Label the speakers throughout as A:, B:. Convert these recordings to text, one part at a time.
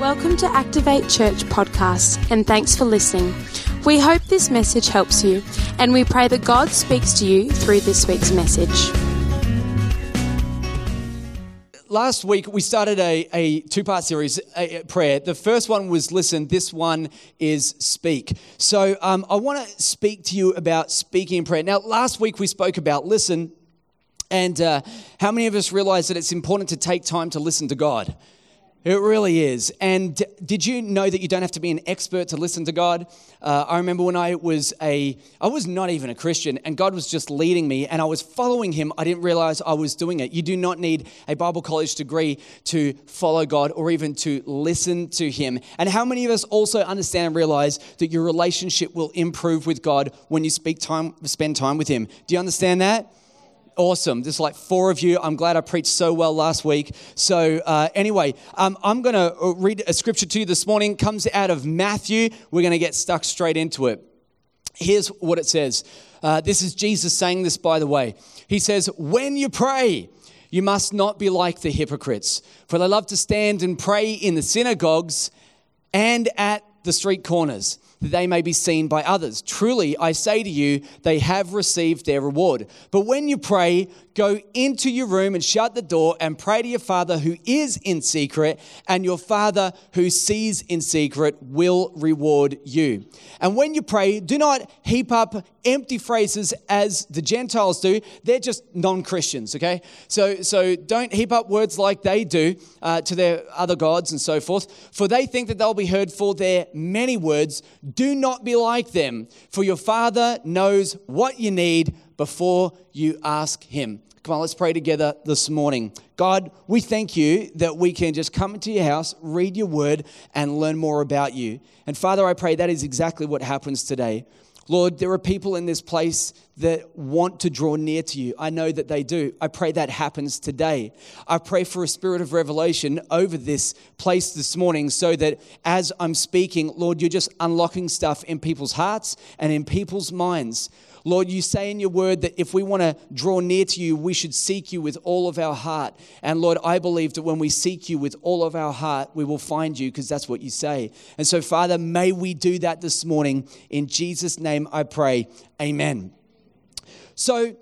A: Welcome to Activate Church podcast, and thanks for listening. We hope this message helps you, and we pray that God speaks to you through this week's message.
B: Last week, we started a, a two part series, a, prayer. The first one was listen, this one is speak. So um, I want to speak to you about speaking in prayer. Now, last week we spoke about listen, and uh, how many of us realize that it's important to take time to listen to God? It really is. And did you know that you don't have to be an expert to listen to God? Uh, I remember when I was a, I was not even a Christian, and God was just leading me, and I was following Him. I didn't realize I was doing it. You do not need a Bible college degree to follow God or even to listen to Him. And how many of us also understand and realize that your relationship will improve with God when you speak time, spend time with Him? Do you understand that? Awesome. There's like four of you. I'm glad I preached so well last week. So, uh, anyway, um, I'm going to uh, read a scripture to you this morning. comes out of Matthew. We're going to get stuck straight into it. Here's what it says. Uh, this is Jesus saying this, by the way. He says, When you pray, you must not be like the hypocrites, for they love to stand and pray in the synagogues and at the street corners that they may be seen by others. Truly, I say to you, they have received their reward. But when you pray, go into your room and shut the door and pray to your Father who is in secret, and your Father who sees in secret will reward you. And when you pray, do not heap up empty phrases as the Gentiles do. They're just non Christians, okay? So, so don't heap up words like they do uh, to their other gods and so forth, for they think that they'll be heard for their many words. Do not be like them, for your Father knows what you need before you ask Him. Come on, let's pray together this morning. God, we thank you that we can just come into your house, read your word, and learn more about you. And Father, I pray that is exactly what happens today. Lord, there are people in this place that want to draw near to you. I know that they do. I pray that happens today. I pray for a spirit of revelation over this place this morning so that as I'm speaking, Lord, you're just unlocking stuff in people's hearts and in people's minds. Lord, you say in your word that if we want to draw near to you, we should seek you with all of our heart. And Lord, I believe that when we seek you with all of our heart, we will find you because that's what you say. And so, Father, may we do that this morning. In Jesus' name I pray. Amen. So,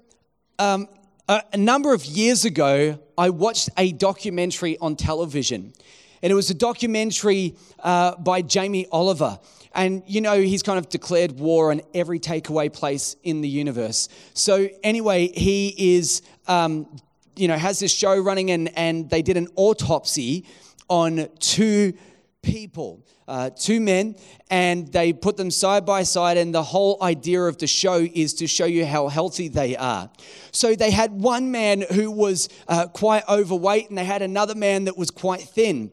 B: um, a, a number of years ago, I watched a documentary on television. And it was a documentary uh, by Jamie Oliver. And you know, he's kind of declared war on every takeaway place in the universe. So, anyway, he is, um, you know, has this show running, and, and they did an autopsy on two people, uh, two men, and they put them side by side. And the whole idea of the show is to show you how healthy they are. So they had one man who was uh, quite overweight, and they had another man that was quite thin.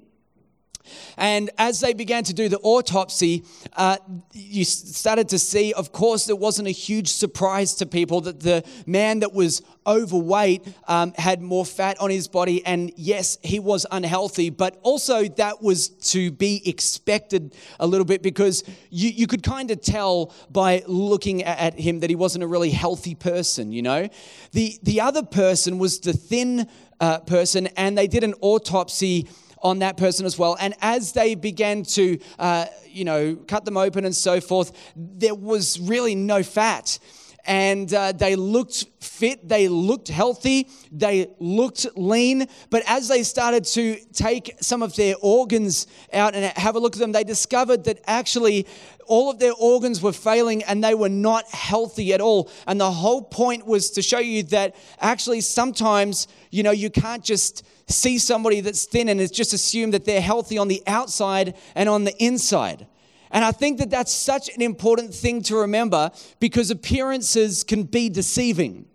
B: And as they began to do the autopsy, uh, you started to see, of course, it wasn't a huge surprise to people that the man that was overweight um, had more fat on his body. And yes, he was unhealthy, but also that was to be expected a little bit because you, you could kind of tell by looking at him that he wasn't a really healthy person, you know? The, the other person was the thin uh, person, and they did an autopsy on that person as well. And as they began to, uh, you know, cut them open and so forth, there was really no fat. And uh, they looked fit, they looked healthy, they looked lean. But as they started to take some of their organs out and have a look at them, they discovered that actually all of their organs were failing and they were not healthy at all. And the whole point was to show you that actually sometimes, you know, you can't just see somebody that's thin and just assume that they're healthy on the outside and on the inside. And I think that that's such an important thing to remember because appearances can be deceiving.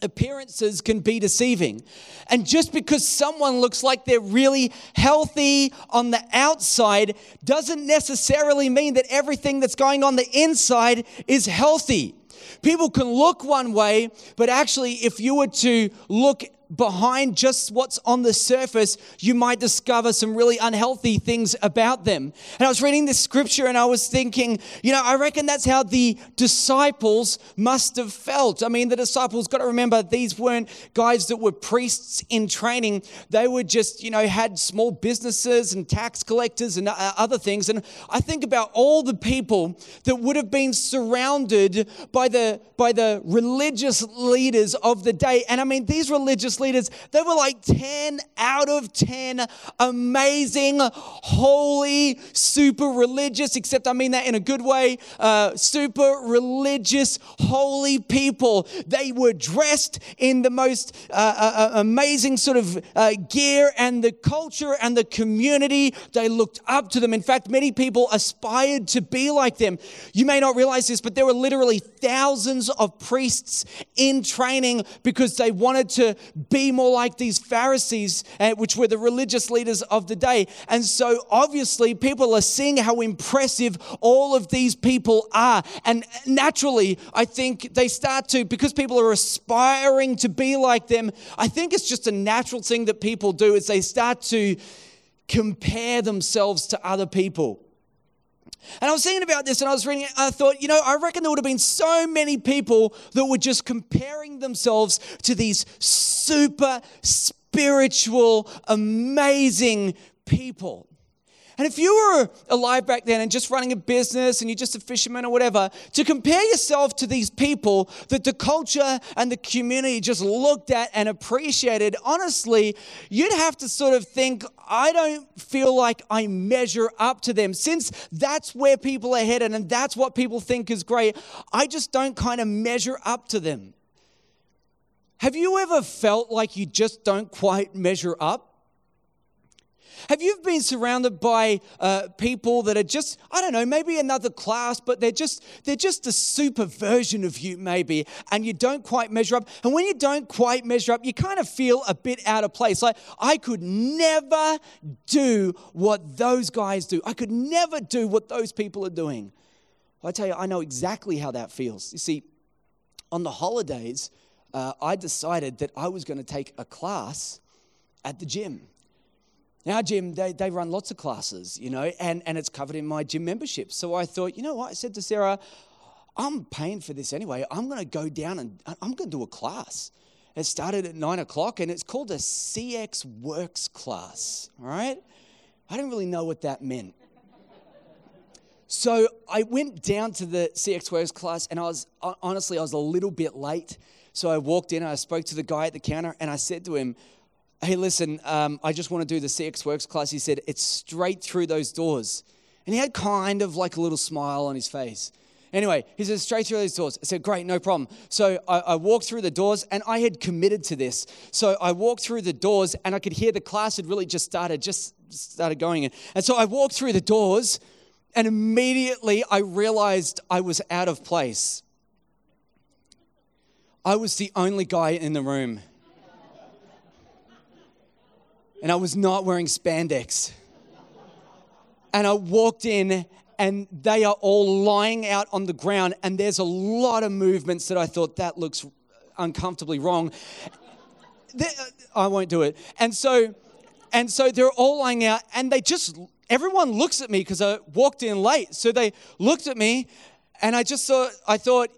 B: Appearances can be deceiving. And just because someone looks like they're really healthy on the outside doesn't necessarily mean that everything that's going on the inside is healthy. People can look one way, but actually, if you were to look behind just what's on the surface, you might discover some really unhealthy things about them. And I was reading this scripture and I was thinking, you know, I reckon that's how the disciples must have felt. I mean, the disciples got to remember these weren't guys that were priests in training. They were just, you know, had small businesses and tax collectors and uh, other things. And I think about all the people that would have been surrounded by the by the religious leaders of the day. And I mean, these religious leaders, they were like 10 out of 10 amazing, holy, super religious, except I mean that in a good way, uh, super religious, holy people. They were dressed in the most uh, uh, uh amazing sort of uh, gear, and the culture and the community, they looked up to them. In fact, many people aspired to be like them. You may not realize this, but there were literally thousands of priests in training because they wanted to be more like these Pharisees, uh, which were the religious leaders of the day. And so obviously, people are seeing how impressive all of these people are. And naturally, I think they start to, because people are aspiring to be like them, I think it's just a natural thing that people do is they start to compare themselves to other people. And I was thinking about this and I was reading it, I thought, you know, I reckon there would have been so many people that were just comparing themselves to these super spiritual, amazing people. And if you were alive back then and just running a business and you're just a fisherman or whatever, to compare yourself to these people that the culture and the community just looked at and appreciated, honestly, you'd have to sort of think, I don't feel like I measure up to them. Since that's where people are headed and that's what people think is great, I just don't kind of measure up to them. Have you ever felt like you just don't quite measure up? Have you been surrounded by uh, people that are just, I don't know, maybe another class, but they're just, they're just a super version of you, maybe, and you don't quite measure up. And when you don't quite measure up, you kind of feel a bit out of place. Like, I could never do what those guys do. I could never do what those people are doing. Well, I tell you, I know exactly how that feels. You see, on the holidays, uh, I decided that I was going to take a class at the gym. Now, gym, they, they run lots of classes, you know, and, and it's covered in my gym membership. So I thought, you know what? I said to Sarah, I'm paying for this anyway. I'm going to go down and I'm going to do a class. It started at nine o'clock and it's called a CX Works class, all right? I didn't really know what that meant. So I went down to the CXWORX class and I was, honestly, I was a little bit late. So I walked in I spoke to the guy at the counter and I said to him, hey, listen, um, I just want to do the CXWORX class. He said, it's straight through those doors. And he had kind of like a little smile on his face. Anyway, he said, straight through those doors. I said, great, no problem. So I, I, walked through the doors and I had committed to this. So I walked through the doors and I could hear the class had really just started, just started going. And so I walked through the doors and immediately I realized I was out of place. I was the only guy in the room and I was not wearing spandex. And I walked in, and they are all lying out on the ground, and there's a lot of movements that I thought that looks uncomfortably wrong. Uh, I won't do it. And so, and so they're all lying out, and they just everyone looks at me because I walked in late. So they looked at me, and I just thought, I thought,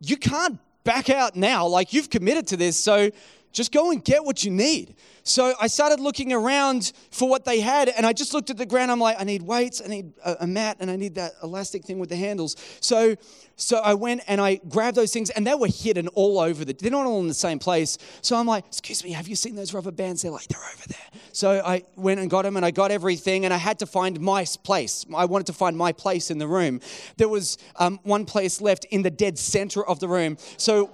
B: you can't back out now. Like you've committed to this, so just go and get what you need. So I started looking around for what they had, and I just looked at the ground. I'm like, I need weights, I need a, a mat, and I need that elastic thing with the handles. So, so I went and I grabbed those things, and they were hidden all over the. They're not all in the same place. So I'm like, excuse me, have you seen those rubber bands? They're like, they're over there. So I went and got them, and I got everything, and I had to find my place. I wanted to find my place in the room. There was um, one place left in the dead center of the room. So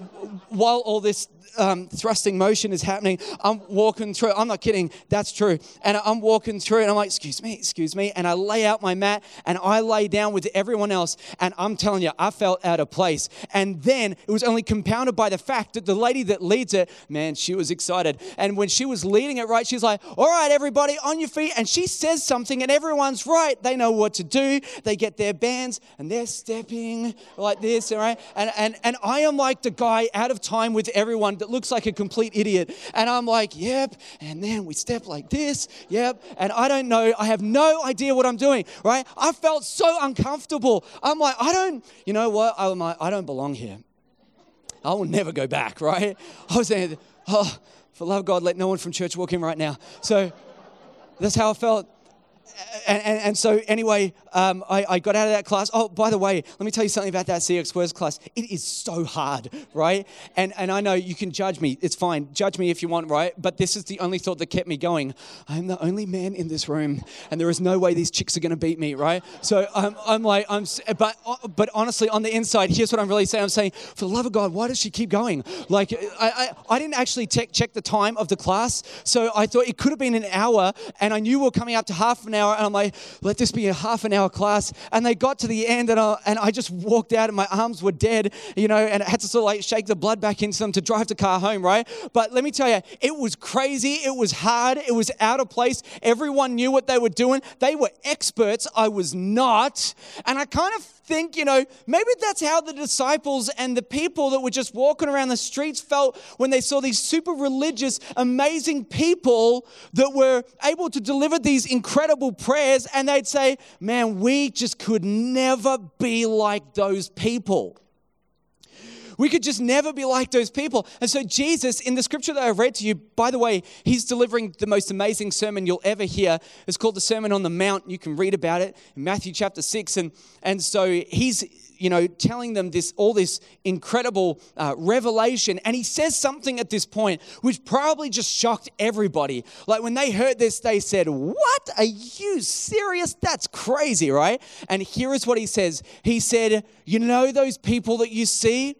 B: while all this um, thrusting motion is happening. I'm walking through. I'm not kidding. That's true. And I'm walking through, and I'm like, "Excuse me, excuse me." And I lay out my mat, and I lay down with everyone else. And I'm telling you, I felt out of place. And then it was only compounded by the fact that the lady that leads it, man, she was excited. And when she was leading it right, she's like, "All right, everybody, on your feet." And she says something, and everyone's right. They know what to do. They get their bands, and they're stepping like this, all right? And and and I am like the guy out of time with everyone everyone that looks like a complete idiot. And I'm like, yep. And then we step like this, yep. And I don't know, I have no idea what I'm doing, right? I felt so uncomfortable. I'm like, I don't, you know what? I'm like, I don't belong here. I will never go back, right? I was saying, oh, for love of God, let no one from church walk in right now. So that's how I felt and, and, and, so anyway, um, I, I, got out of that class. Oh, by the way, let me tell you something about that CXWORX class. It is so hard, right? And, and I know you can judge me. It's fine. Judge me if you want, right? But this is the only thought that kept me going. I'm the only man in this room, and there is no way these chicks are going to beat me, right? So I'm, I'm like, I'm, but, but honestly, on the inside, here's what I'm really saying. I'm saying, for the love of God, why does she keep going? Like, I, I, I didn't actually check, check the time of the class, so I thought it could have been an hour, and I knew we were coming up to half an hour, and I'm like, let this be a half an hour class. And they got to the end, and I, and I just walked out, and my arms were dead, you know, and I had to sort of like shake the blood back into them to drive the car home, right? But let me tell you, it was crazy. It was hard. It was out of place. Everyone knew what they were doing. They were experts. I was not. And I kind of think, you know, maybe that's how the disciples and the people that were just walking around the streets felt when they saw these super religious, amazing people that were able to deliver these incredible prayers. And they'd say, man, we just could never be like those people. We could just never be like those people. And so, Jesus, in the scripture that I read to you, by the way, he's delivering the most amazing sermon you'll ever hear. It's called the Sermon on the Mount. You can read about it in Matthew chapter 6. And, and so, he's you know, telling them this all this incredible uh, revelation. And he says something at this point which probably just shocked everybody. Like when they heard this, they said, What? Are you serious? That's crazy, right? And here is what he says He said, You know, those people that you see?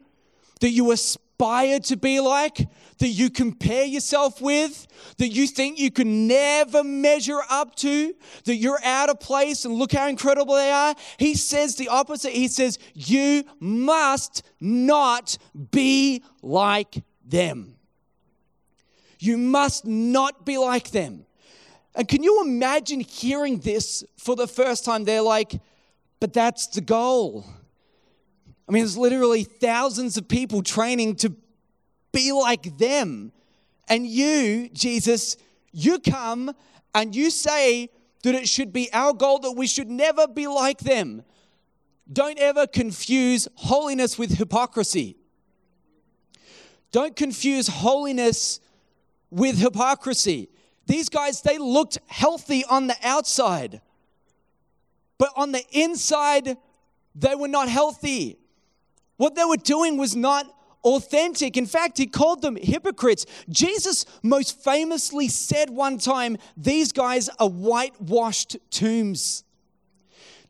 B: That you aspire to be like, that you compare yourself with, that you think you can never measure up to, that you're out of place and look how incredible they are. He says the opposite. He says, You must not be like them. You must not be like them. And can you imagine hearing this for the first time? They're like, But that's the goal. I mean, there's literally thousands of people training to be like them. And you, Jesus, you come and you say that it should be our goal that we should never be like them. Don't ever confuse holiness with hypocrisy. Don't confuse holiness with hypocrisy. These guys, they looked healthy on the outside, but on the inside, they were not healthy. What they were doing was not authentic. In fact, he called them hypocrites. Jesus most famously said one time, These guys are whitewashed tombs.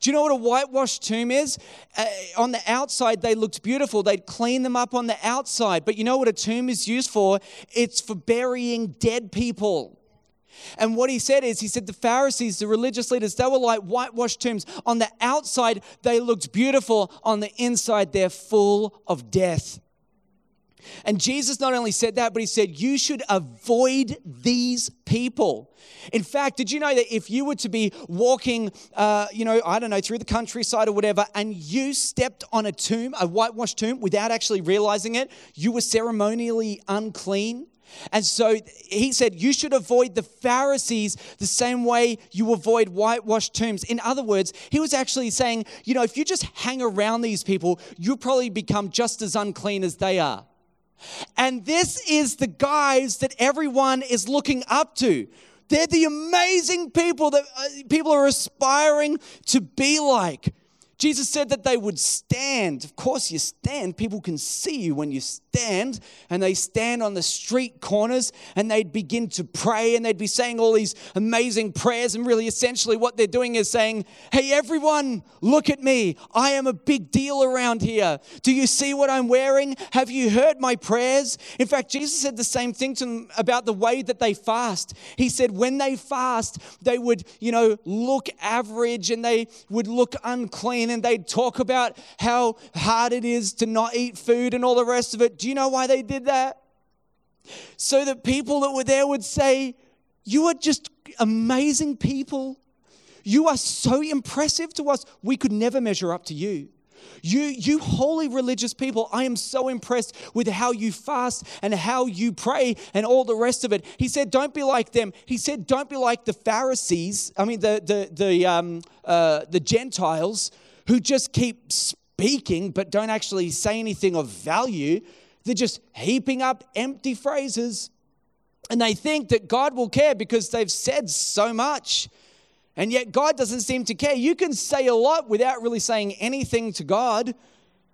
B: Do you know what a whitewashed tomb is? Uh, on the outside, they looked beautiful. They'd clean them up on the outside. But you know what a tomb is used for? It's for burying dead people. And what he said is, he said the Pharisees, the religious leaders, they were like whitewashed tombs. On the outside, they looked beautiful. On the inside, they're full of death. And Jesus not only said that, but he said, You should avoid these people. In fact, did you know that if you were to be walking, uh, you know, I don't know, through the countryside or whatever, and you stepped on a tomb, a whitewashed tomb, without actually realizing it, you were ceremonially unclean? And so he said, You should avoid the Pharisees the same way you avoid whitewashed tombs. In other words, he was actually saying, You know, if you just hang around these people, you'll probably become just as unclean as they are. And this is the guys that everyone is looking up to. They're the amazing people that uh, people are aspiring to be like. Jesus said that they would stand. Of course, you stand. People can see you when you stand. And they stand on the street corners and they'd begin to pray and they'd be saying all these amazing prayers. And really, essentially, what they're doing is saying, Hey, everyone, look at me. I am a big deal around here. Do you see what I'm wearing? Have you heard my prayers? In fact, Jesus said the same thing to them about the way that they fast. He said, When they fast, they would, you know, look average and they would look unclean and they'd talk about how hard it is to not eat food and all the rest of it. Do you know why they did that? So that people that were there would say, You are just amazing people. You are so impressive to us. We could never measure up to you. You, you holy religious people, I am so impressed with how you fast and how you pray and all the rest of it. He said, Don't be like them. He said, Don't be like the Pharisees, I mean, the, the, the, um, uh, the Gentiles who just keep speaking but don't actually say anything of value. They're just heaping up empty phrases. And they think that God will care because they've said so much. And yet God doesn't seem to care. You can say a lot without really saying anything to God.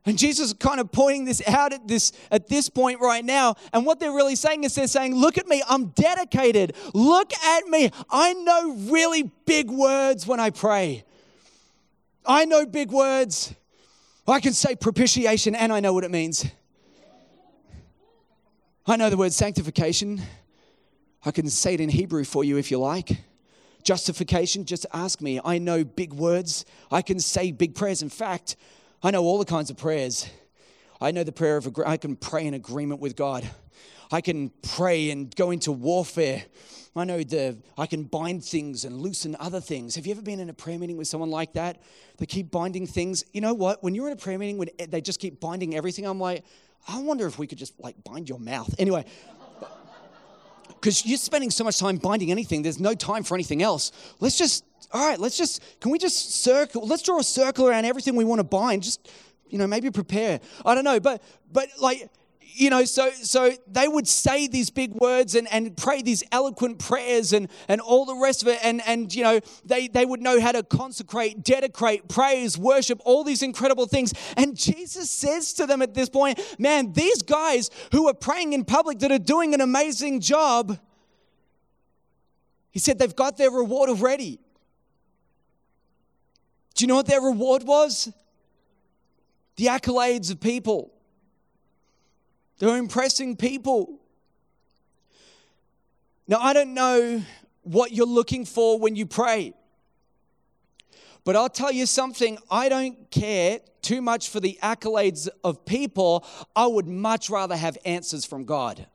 B: And Jesus is kind of pointing this out at this at this point right now. And what they're really saying is they're saying, "Look at me. I'm dedicated. Look at me. I know really big words when I pray. I know big words. I can say propitiation and I know what it means. I know the word sanctification. I can say it in Hebrew for you if you like. Justification, just ask me. I know big words. I can say big prayers. In fact, I know all the kinds of prayers. I know the prayer of, I can pray in agreement with God. I can pray and go into warfare. I know the I can bind things and loosen other things. Have you ever been in a prayer meeting with someone like that? They keep binding things. You know what? When you're in a prayer meeting when they just keep binding everything, I'm like, I wonder if we could just like bind your mouth. Anyway, because you're spending so much time binding anything, there's no time for anything else. Let's just, all right, let's just, can we just circle, let's draw a circle around everything we want to bind. Just, you know, maybe prepare. I don't know, but, but like, you know, so so they would say these big words and, and pray these eloquent prayers and, and all the rest of it. And, and you know, they, they would know how to consecrate, dedicate, praise, worship, all these incredible things. And Jesus says to them at this point, man, these guys who are praying in public that are doing an amazing job, he said they've got their reward already. Do you know what their reward was? The accolades of people. They're impressing people. Now, I don't know what you're looking for when you pray. But I'll tell you something, I don't care too much for the accolades of people. I would much rather have answers from God.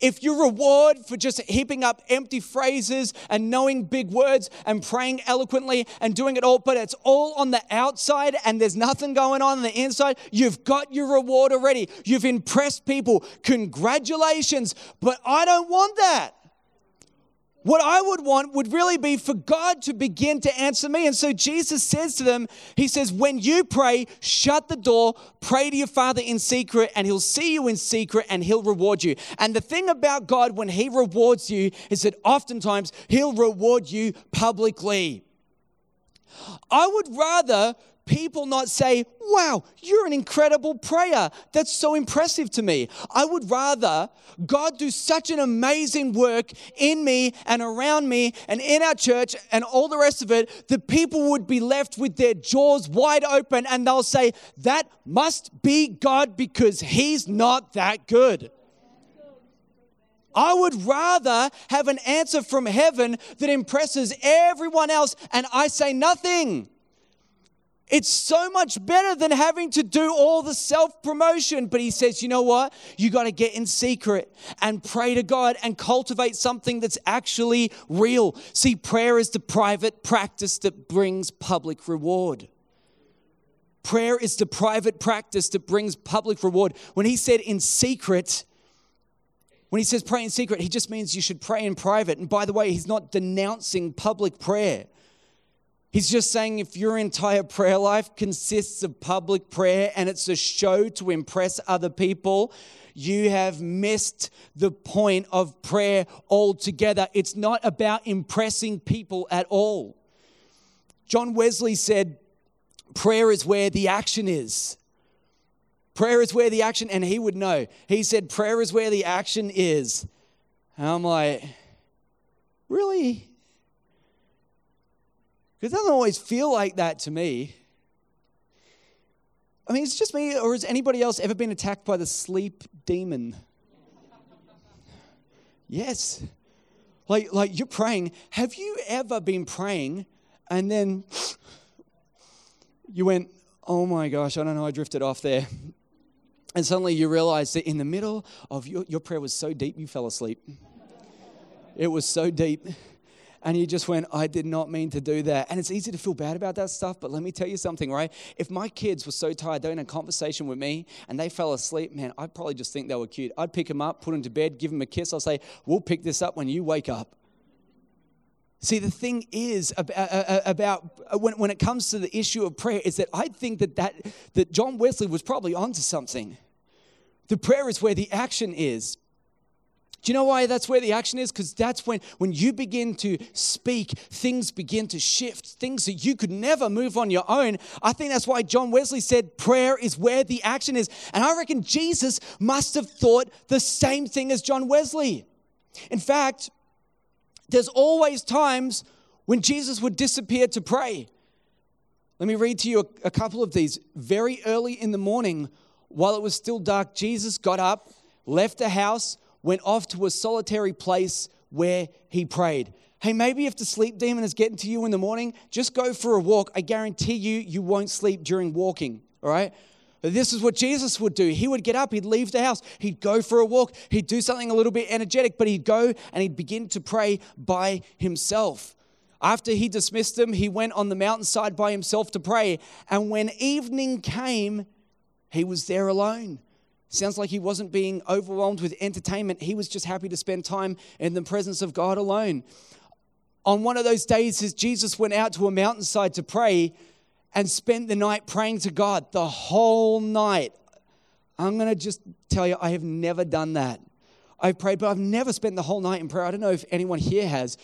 B: If your reward for just heaping up empty phrases and knowing big words and praying eloquently and doing it all, but it's all on the outside and there's nothing going on on the inside, you've got your reward already. You've impressed people. Congratulations. But I don't want that. What I would want would really be for God to begin to answer me. And so Jesus says to them, He says, When you pray, shut the door, pray to your Father in secret, and He'll see you in secret and He'll reward you. And the thing about God, when He rewards you, is that oftentimes He'll reward you publicly. I would rather people not say, Wow, you're an incredible prayer. That's so impressive to me. I would rather God do such an amazing work in me and around me and in our church and all the rest of it that people would be left with their jaws wide open and they'll say, That must be God because He's not that good. I would rather have an answer from heaven that impresses everyone else and I say nothing. It's so much better than having to do all the self promotion. But he says, you know what? You got to get in secret and pray to God and cultivate something that's actually real. See, prayer is the private practice that brings public reward. Prayer is the private practice that brings public reward. When he said in secret, when he says pray in secret, he just means you should pray in private. And by the way, he's not denouncing public prayer. He's just saying if your entire prayer life consists of public prayer and it's a show to impress other people, you have missed the point of prayer altogether. It's not about impressing people at all. John Wesley said, Prayer is where the action is. Prayer is where the action, and he would know. He said, Prayer is where the action is. And I'm like, Really? It doesn't always feel like that to me. I mean, it's just me, or has anybody else ever been attacked by the sleep demon? yes. Like, like you're praying. Have you ever been praying and then you went, oh my gosh, I don't know, I drifted off there. And suddenly you realize that in the middle of your, your prayer was so deep, you fell asleep. It was so deep and you just went, I did not mean to do that. And it's easy to feel bad about that stuff, but let me tell you something, right? If my kids were so tired, they're in a conversation with me and they fell asleep, man, I'd probably just think they were cute. I'd pick them up, put them to bed, give them a kiss. I'll say, We'll pick this up when you wake up. See, the thing is about, uh, uh, about uh, when, when it comes to the issue of prayer is that I think that, that, that John Wesley was probably onto something. The prayer is where the action is. Do you know why that's where the action is? Because that's when, when you begin to speak, things begin to shift, things that you could never move on your own. I think that's why John Wesley said prayer is where the action is. And I reckon Jesus must have thought the same thing as John Wesley. In fact, there's always times when Jesus would disappear to pray. Let me read to you a, a couple of these. Very early in the morning, while it was still dark, Jesus got up, left the house, went off to a solitary place where he prayed. Hey, maybe if the sleep demon is getting to you in the morning, just go for a walk. I guarantee you, you won't sleep during walking, all right? This is what Jesus would do. He would get up, he'd leave the house, he'd go for a walk, he'd do something a little bit energetic, but he'd go and he'd begin to pray by himself. After he dismissed them, he went on the mountainside by himself to pray. And when evening came, he was there alone. Sounds like he wasn't being overwhelmed with entertainment. He was just happy to spend time in the presence of God alone. On one of those days, as Jesus went out to a mountainside to pray and spent the night praying to God the whole night. I'm going to just tell you, I have never done that. I've prayed, but I've never spent the whole night in prayer. I don't know if anyone here has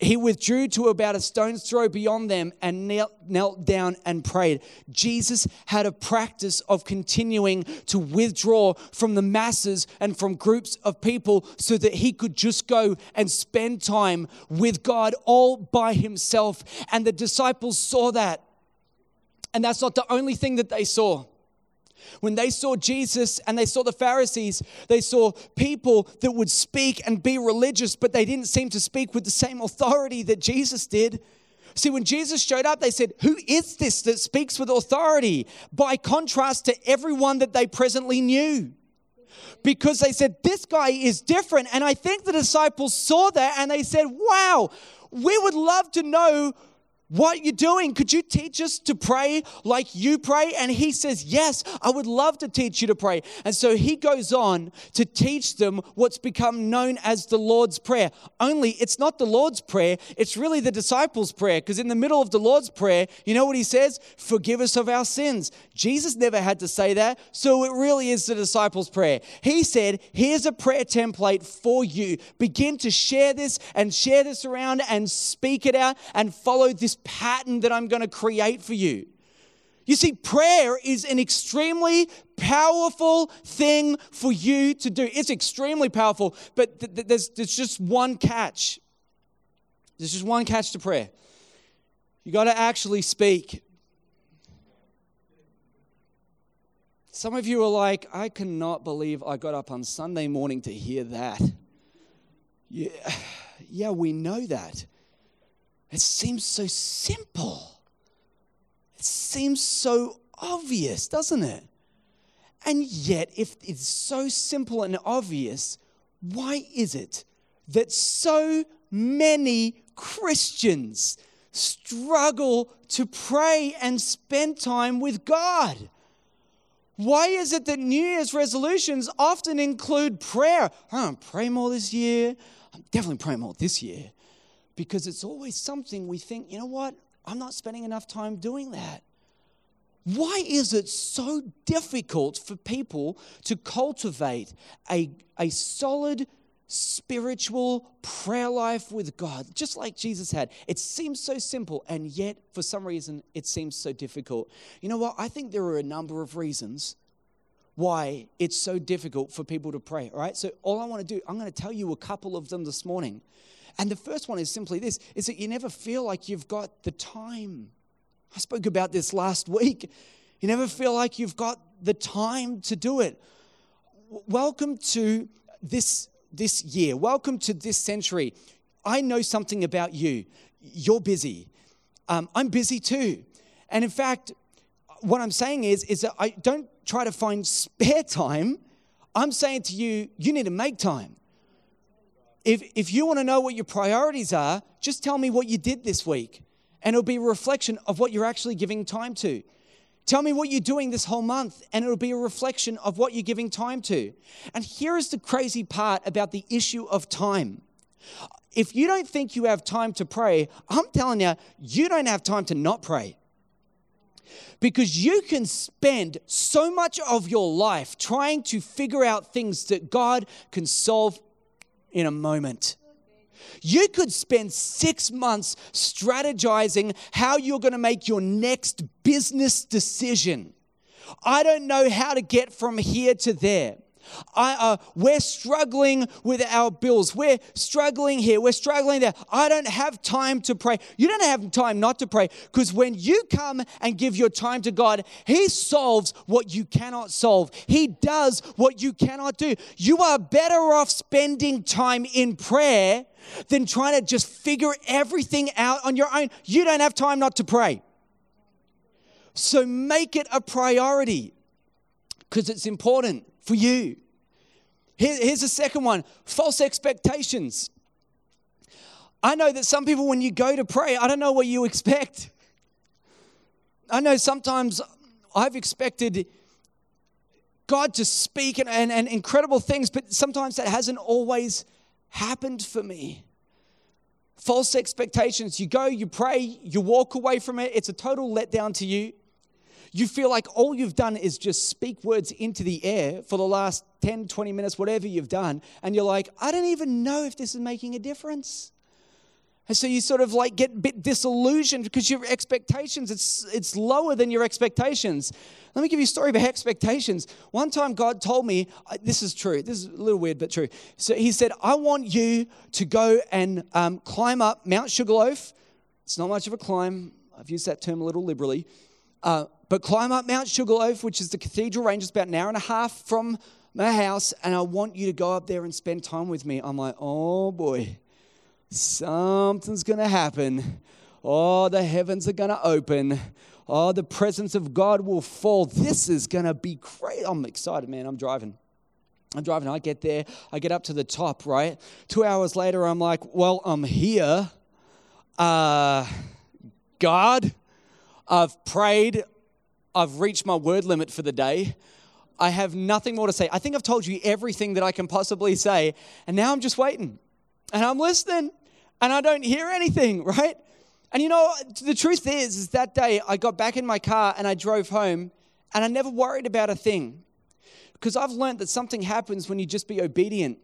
B: he withdrew to about a stone's throw beyond them and knelt, knelt, down and prayed. Jesus had a practice of continuing to withdraw from the masses and from groups of people so that he could just go and spend time with God all by himself. And the disciples saw that. And that's not the only thing that they saw. When they saw Jesus and they saw the Pharisees, they saw people that would speak and be religious, but they didn't seem to speak with the same authority that Jesus did. See, when Jesus showed up, they said, Who is this that speaks with authority? By contrast to everyone that they presently knew. Because they said, This guy is different. And I think the disciples saw that and they said, Wow, we would love to know what you're doing. Could you teach us to pray like you pray? And he says, Yes, I would love to teach you to pray. And so he goes on to teach them what's become known as the Lord's Prayer. Only it's not the Lord's Prayer, it's really the disciples' prayer. Because in the middle of the Lord's Prayer, you know what he says? Forgive us of our sins. Jesus never had to say that, so it really is the disciples' prayer. He said, Here's a prayer template for you. Begin to share this and share this around and speak it out and follow this pattern that I'm going to create for you. You see, prayer is an extremely powerful thing for you to do. It's extremely powerful, but th- th- there's, there's just one catch. There's just one catch to prayer. You got to actually speak. Some of you are like, I cannot believe I got up on Sunday morning to hear that. Yeah, yeah we know that. It seems so simple. It seems so obvious, doesn't it? And yet, if it's so simple and obvious, why is it that so many Christians struggle to pray and spend time with God? Why is it that New Year's resolutions often include prayer? I'm going to pray more this year. I'm definitely praying more this year because it's always something we think, you know what? I'm not spending enough time doing that. Why is it so difficult for people to cultivate a, a solid spiritual prayer life with God, just like Jesus had? It seems so simple, and yet for some reason it seems so difficult. You know what? I think there are a number of reasons why it's so difficult for people to pray, all right? So, all I want to do, I'm going to tell you a couple of them this morning. And the first one is simply this is that you never feel like you've got the time. I spoke about this last week. You never feel like you've got the time to do it. Welcome to this, this year. Welcome to this century. I know something about you. You're busy. Um, I'm busy too. And in fact, what I'm saying is, is that I don't try to find spare time. I'm saying to you, you need to make time. If, if you want to know what your priorities are, just tell me what you did this week. And it'll be a reflection of what you're actually giving time to. Tell me what you're doing this whole month, and it'll be a reflection of what you're giving time to. And here is the crazy part about the issue of time. If you don't think you have time to pray, I'm telling you, you don't have time to not pray. Because you can spend so much of your life trying to figure out things that God can solve in a moment. You could spend six months strategizing how you're going to make your next business decision. I don't know how to get from here to there. I, uh, we're struggling with our bills. We're struggling here. We're struggling there. I don't have time to pray. You don't have time not to pray because when you come and give your time to God, He solves what you cannot solve. He does what you cannot do. You are better off spending time in prayer than trying to just figure everything out on your own. You don't have time not to pray. So make it a priority because it's important for you. Here, here's the second one false expectations. I know that some people, when you go to pray, I don't know what you expect. I know sometimes I've expected God to speak and, and, and incredible things, but sometimes that hasn't always happened for me. False expectations. You go, you pray, you walk away from it. It's a total letdown to you you feel like all you've done is just speak words into the air for the last 10, 20 minutes, whatever you've done, and you're like, I don't even know if this is making a difference. And so you sort of like get a bit disillusioned because your expectations, it's, it's lower than your expectations. Let me give you a story about expectations. One time God told me, this is true, this is a little weird, but true. So he said, I want you to go and um, climb up Mount Sugarloaf. It's not much of a climb. I've used that term a little liberally. Uh, but climb up Mount Sugarloaf, which is the cathedral range. It's about an hour and a half from my house, and I want you to go up there and spend time with me. I'm like, oh boy, something's going to happen. Oh, the heavens are going to open. Oh, the presence of God will fall. This is going to be great. I'm excited, man. I'm driving. I'm driving. I get there. I get up to the top, right? Two hours later, I'm like, well, I'm here. Uh, God, I've prayed. I've reached my word limit for the day. I have nothing more to say. I think I've told you everything that I can possibly say. And now I'm just waiting and I'm listening and I don't hear anything, right? And you know, the truth is, is that day I got back in my car and I drove home and I never worried about a thing because I've learned that something happens when you just be obedient.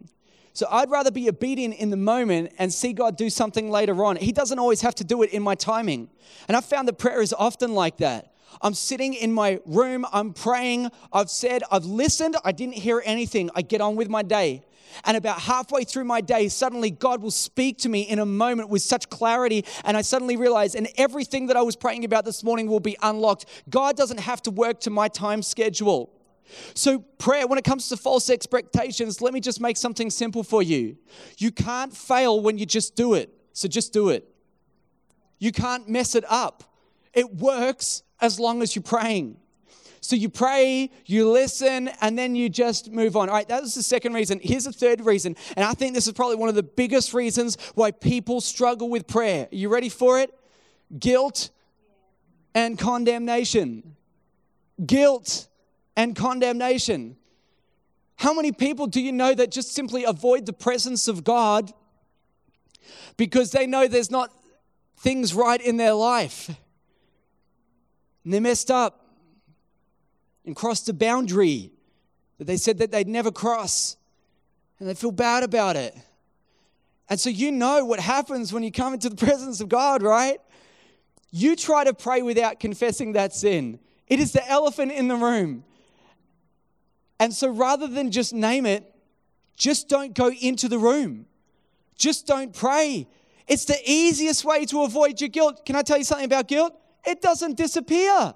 B: So I'd rather be obedient in the moment and see God do something later on. He doesn't always have to do it in my timing. And I've found that prayer is often like that. I'm sitting in my room, I'm praying, I've said, I've listened, I didn't hear anything. I get on with my day. And about halfway through my day, suddenly God will speak to me in a moment with such clarity. And I suddenly realize, and everything that I was praying about this morning will be unlocked. God doesn't have to work to my time schedule. So, prayer, when it comes to false expectations, let me just make something simple for you. You can't fail when you just do it. So, just do it. You can't mess it up. It works as long as you're praying. So you pray, you listen, and then you just move on. All right, that was the second reason. Here's the third reason. And I think this is probably one of the biggest reasons why people struggle with prayer. Are you ready for it? Guilt and condemnation. Guilt and condemnation. How many people do you know that just simply avoid the presence of God because they know there's not things right in their life? And they messed up and crossed a boundary that they said that they'd never cross. And they feel bad about it. And so you know what happens when you come into the presence of God, right? You try to pray without confessing that sin. It is the elephant in the room. And so rather than just name it, just don't go into the room. Just don't pray. It's the easiest way to avoid your guilt. Can I tell you something about guilt? It doesn't disappear,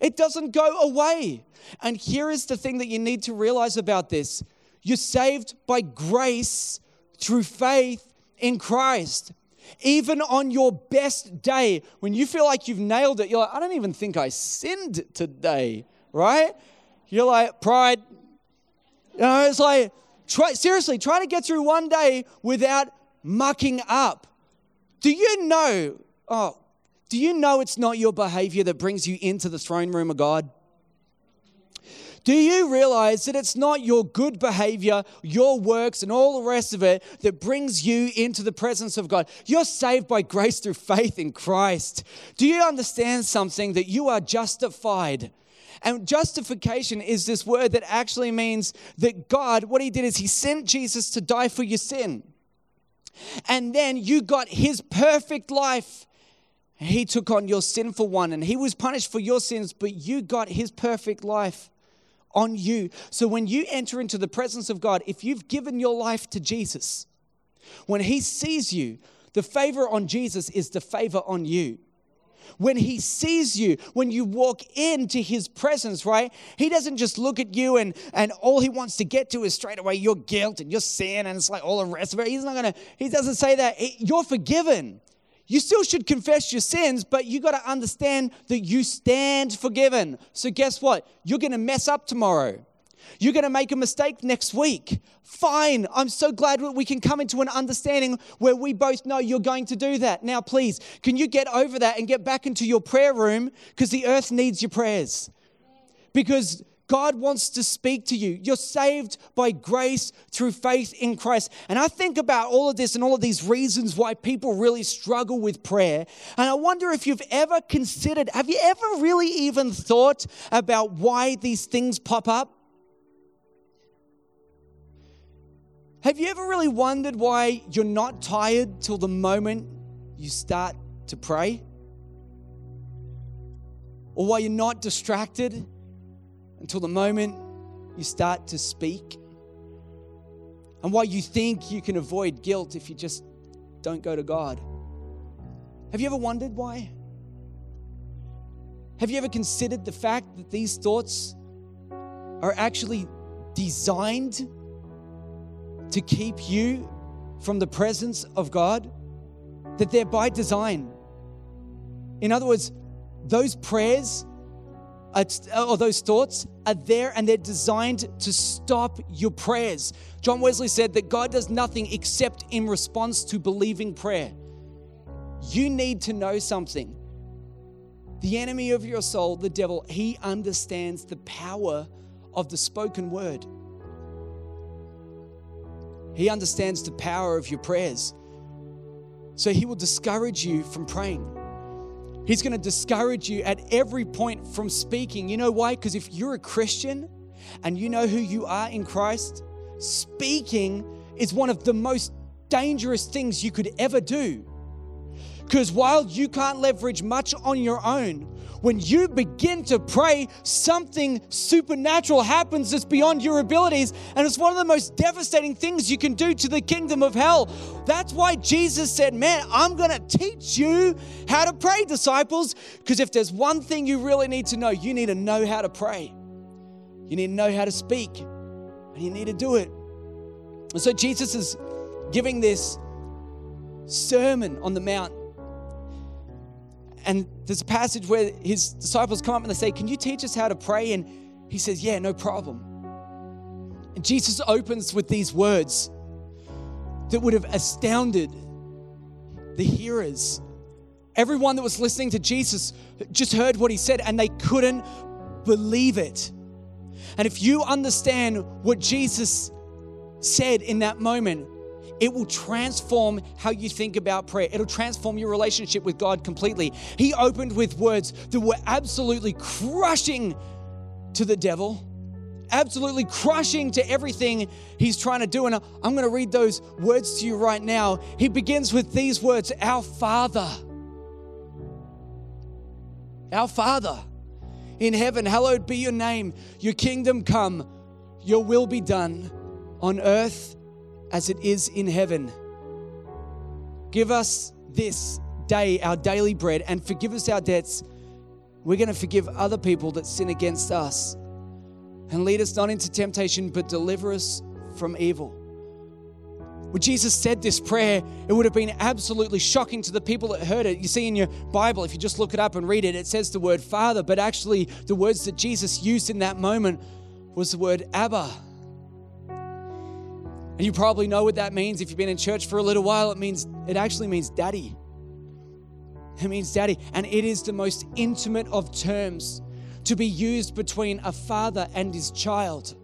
B: it doesn't go away. And here is the thing that you need to realize about this you're saved by grace through faith in Christ. Even on your best day, when you feel like you've nailed it, you're like, I don't even think I sinned today, right? You're like, pride. You know, it's like, Try, seriously, try to get through one day without mucking up. Do you know? Oh, do you know it's not your behavior that brings you into the throne room of God? Do you realize that it's not your good behavior, your works, and all the rest of it that brings you into the presence of God? You're saved by grace through faith in Christ. Do you understand something that you are justified? And justification is this word that actually means that God, what He did is He sent Jesus to die for your sin. And then you got His perfect life. He took on your sinful one and He was punished for your sins, but you got His perfect life on you. So when you enter into the presence of God, if you've given your life to Jesus, when He sees you, the favor on Jesus is the favor on you. When he sees you, when you walk into his presence, right? He doesn't just look at you and, and all he wants to get to is straight away your guilt and your sin and it's like all the rest of it. He's not gonna, he doesn't say that. You're forgiven. You still should confess your sins, but you got to understand that you stand forgiven. So, guess what? You're going to mess up tomorrow. You're going to make a mistake next week. Fine. I'm so glad we can come into an understanding where we both know you're going to do that. Now, please, can you get over that and get back into your prayer room? Because the earth needs your prayers. Because God wants to speak to you. You're saved by grace through faith in Christ. And I think about all of this and all of these reasons why people really struggle with prayer. And I wonder if you've ever considered, have you ever really even thought about why these things pop up? Have you ever really wondered why you're not tired till the moment you start to pray? Or why you're not distracted? Until the moment you start to speak. And why you think you can avoid guilt if you just don't go to God. Have you ever wondered why? Have you ever considered the fact that these thoughts are actually designed to keep you from the presence of God? That they're by design. In other words, those prayers Uh, uh, or those thoughts are there and they're designed to stop your prayers. John Wesley said that God does nothing except in response to believing prayer. You need to know something. The enemy of your soul, the devil, he understands the power of the spoken word. He understands the power of your prayers. So he will discourage you from praying. He's going to discourage you at every point from speaking. You know why? Because if you're a Christian and you know who you are in Christ, speaking is one of the most dangerous things you could ever do. Because while you can't leverage much on your own, when you begin to pray, something supernatural happens that's beyond your abilities. And it's one of the most devastating things you can do to the kingdom of hell. That's why Jesus said, Man, I'm going to teach you how to pray, disciples. Because if there's one thing you really need to know, you need to know how to pray. You need to know how to speak, and you need to do it. And so Jesus is giving this sermon on the mount and there's a passage where his disciples come up and they say, Can you teach us how to pray? And he says, Yeah, no problem. And Jesus opens with these words that would have astounded the hearers. Everyone that was listening to Jesus just heard what he said and they couldn't believe it. And if you understand what Jesus said in that moment, it will transform how you think about prayer. It'll transform your relationship with God completely. He opened with words that were absolutely crushing to the devil, absolutely crushing to everything he's trying to do. And I'm going to read those words to you right now. He begins with these words Our Father. Our Father in heaven, hallowed be your name. Your kingdom come, your will be done on earth as it is in heaven. Give us this day our daily bread and forgive us our debts. We're going to forgive other people that sin against us. And lead us not into temptation, but deliver us from evil. When Jesus said this prayer, it would have been absolutely shocking to the people that heard it. You see in your Bible, if you just look it up and read it, it says the word Father, but actually, the words that Jesus used in that moment was the word Abba. And you probably know what that means if you've been in church for a little while. It means it actually means daddy. It means daddy. And it is the most intimate of terms to be used between a father and his child.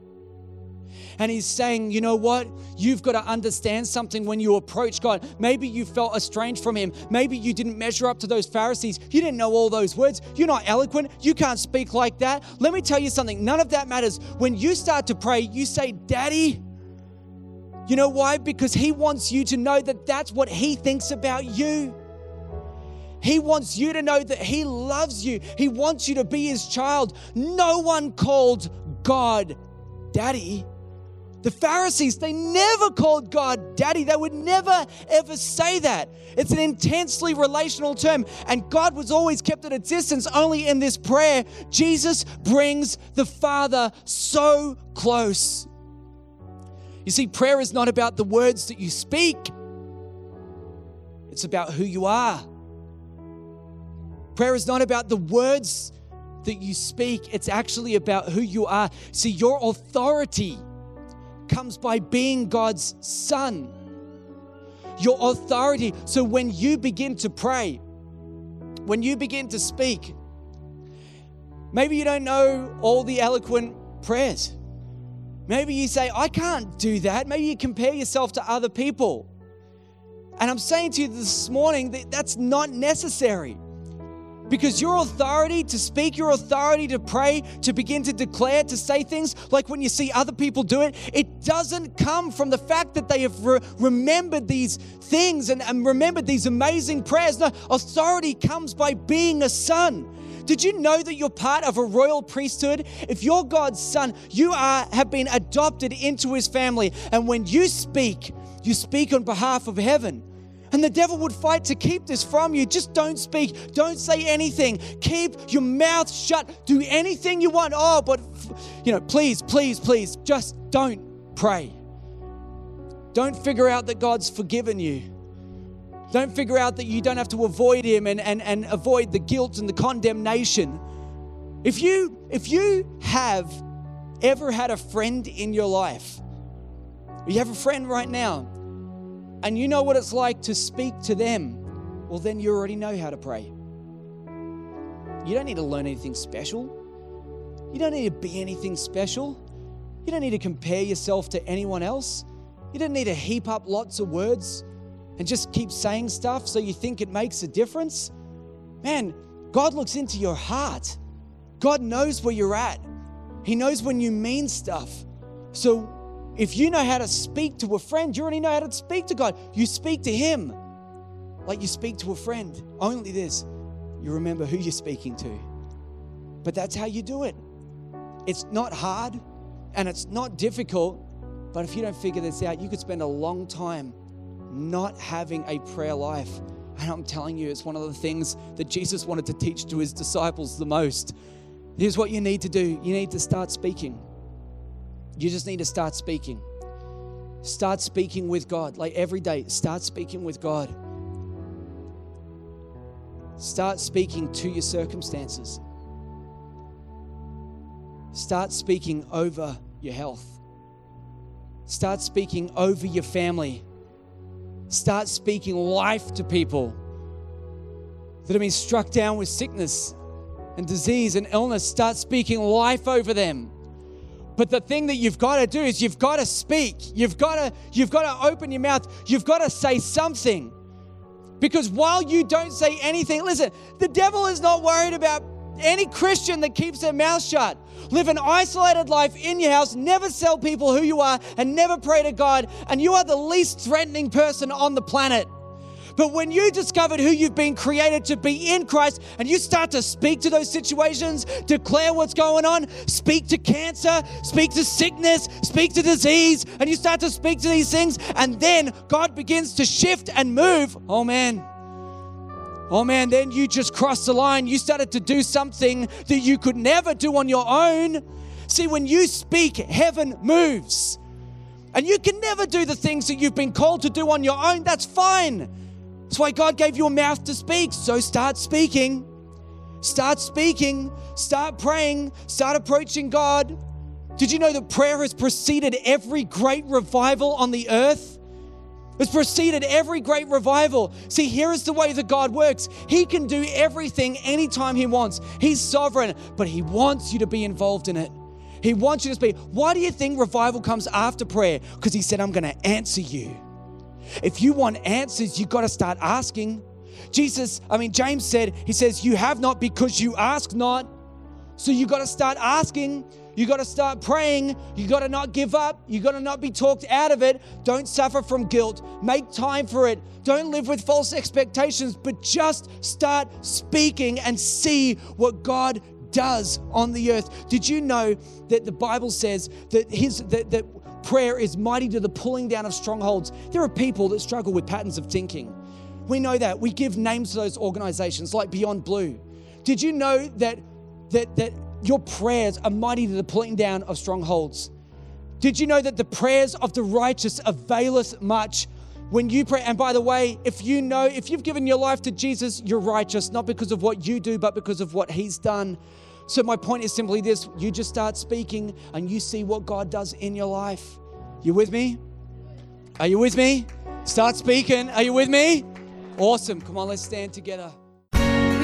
B: And he's saying, you know what? You've got to understand something when you approach God. Maybe you felt estranged from him. Maybe you didn't measure up to those Pharisees. You didn't know all those words. You're not eloquent. You can't speak like that. Let me tell you something. None of that matters. When you start to pray, you say, Daddy. You know why? Because he wants you to know that that's what he thinks about you. He wants you to know that He loves you. He wants you to be His child. No one called God Daddy. The Pharisees, they never called God daddy. They would never, ever say that. It's an intensely relational term, and God was always kept at a distance. Only in this prayer, Jesus brings the Father so close. You see, prayer is not about the words that you speak, it's about who you are. Prayer is not about the words that you speak, it's actually about who you are. See, your authority comes by being God's son. Your authority. So when you begin to pray, when you begin to speak, maybe you don't know all the eloquent prayers. Maybe you say, I can't do that. Maybe you compare yourself to other people. And I'm saying to you this morning that that's not necessary. Because your authority to speak, your authority to pray, to begin to declare, to say things like when you see other people do it, it doesn't come from the fact that they have re- remembered these things and, and remembered these amazing prayers. No, authority comes by being a son. Did you know that you're part of a royal priesthood? If you're God's son, you are have been adopted into his family. And when you speak, you speak on behalf of heaven. And the devil would fight to keep this from you. Just don't speak. Don't say anything. Keep your mouth shut. Do anything you want. Oh, but, you know, please, please, please, just don't pray. Don't figure out that God's forgiven you. Don't figure out that you don't have to avoid him and, and, and avoid the guilt and the condemnation. If you if you have ever had a friend in your life, you have a friend right now and you know what it's like to speak to them, well, then you already know how to pray. You don't need to learn anything special. You don't need to be anything special. You don't need to compare yourself to anyone else. You don't need to heap up lots of words and just keep saying stuff so you think it makes a difference. Man, God looks into your heart. God knows where you're at. He knows when you mean stuff. So if you know how to speak to a friend, you already know how to speak to God. You speak to Him like you speak to a friend. Only this, you remember who you're speaking to. But that's how you do it. It's not hard and it's not difficult, but if you don't figure this out, you could spend a long time not having a prayer life. And I'm telling you, it's one of the things that Jesus wanted to teach to his disciples the most. Here's what you need to do you need to start speaking. You just need to start speaking. Start speaking with God. Like every day, start speaking with God. Start speaking to your circumstances. Start speaking over your health. Start speaking over your family. Start speaking life to people that have been struck down with sickness and disease and illness. Start speaking life over them. But the thing that you've got to do is you've got to speak. You've got to you've got to open your mouth. You've got to say something. Because while you don't say anything, listen, the devil is not worried about any Christian that keeps their mouth shut. Live an isolated life in your house, never tell people who you are, and never pray to God, and you are the least threatening person on the planet. But when you discovered who you've been created to be in Christ and you start to speak to those situations, declare what's going on, speak to cancer, speak to sickness, speak to disease, and you start to speak to these things, and then God begins to shift and move, oh man. Oh man, then you just crossed the line. You started to do something that you could never do on your own. See, when you speak, heaven moves. And you can never do the things that you've been called to do on your own. That's fine. That's why God gave you a mouth to speak. So start speaking. Start speaking. Start praying. Start approaching God. Did you know that prayer has preceded every great revival on the earth? It's preceded every great revival. See, here is the way that God works. He can do everything anytime He wants. He's sovereign, but He wants you to be involved in it. He wants you to be. Why do you think revival comes after prayer? Because He said, I'm going to answer you. If you want answers, you've got to start asking. Jesus, I mean, James said, He says, You have not because you ask not. So you've got to start asking. You got to start praying. You got to not give up. You got to not be talked out of it. Don't suffer from guilt. Make time for it. Don't live with false expectations, but just start speaking and see what God does on the earth. Did you know that the Bible says that his that, that prayer is mighty to the pulling down of strongholds? There are people that struggle with patterns of thinking. We know that. We give names to those organizations like Beyond Blue. Did you know that that that your prayers are mighty to the pulling down of strongholds. Did you know that the prayers of the righteous availeth much? When you pray, and by the way, if you know, if you've given your life to Jesus, you're righteous, not because of what you do, but because of what He's done. So, my point is simply this you just start speaking and you see what God does in your life. You with me? Are you with me? Start speaking. Are you with me? Awesome. Come on, let's stand together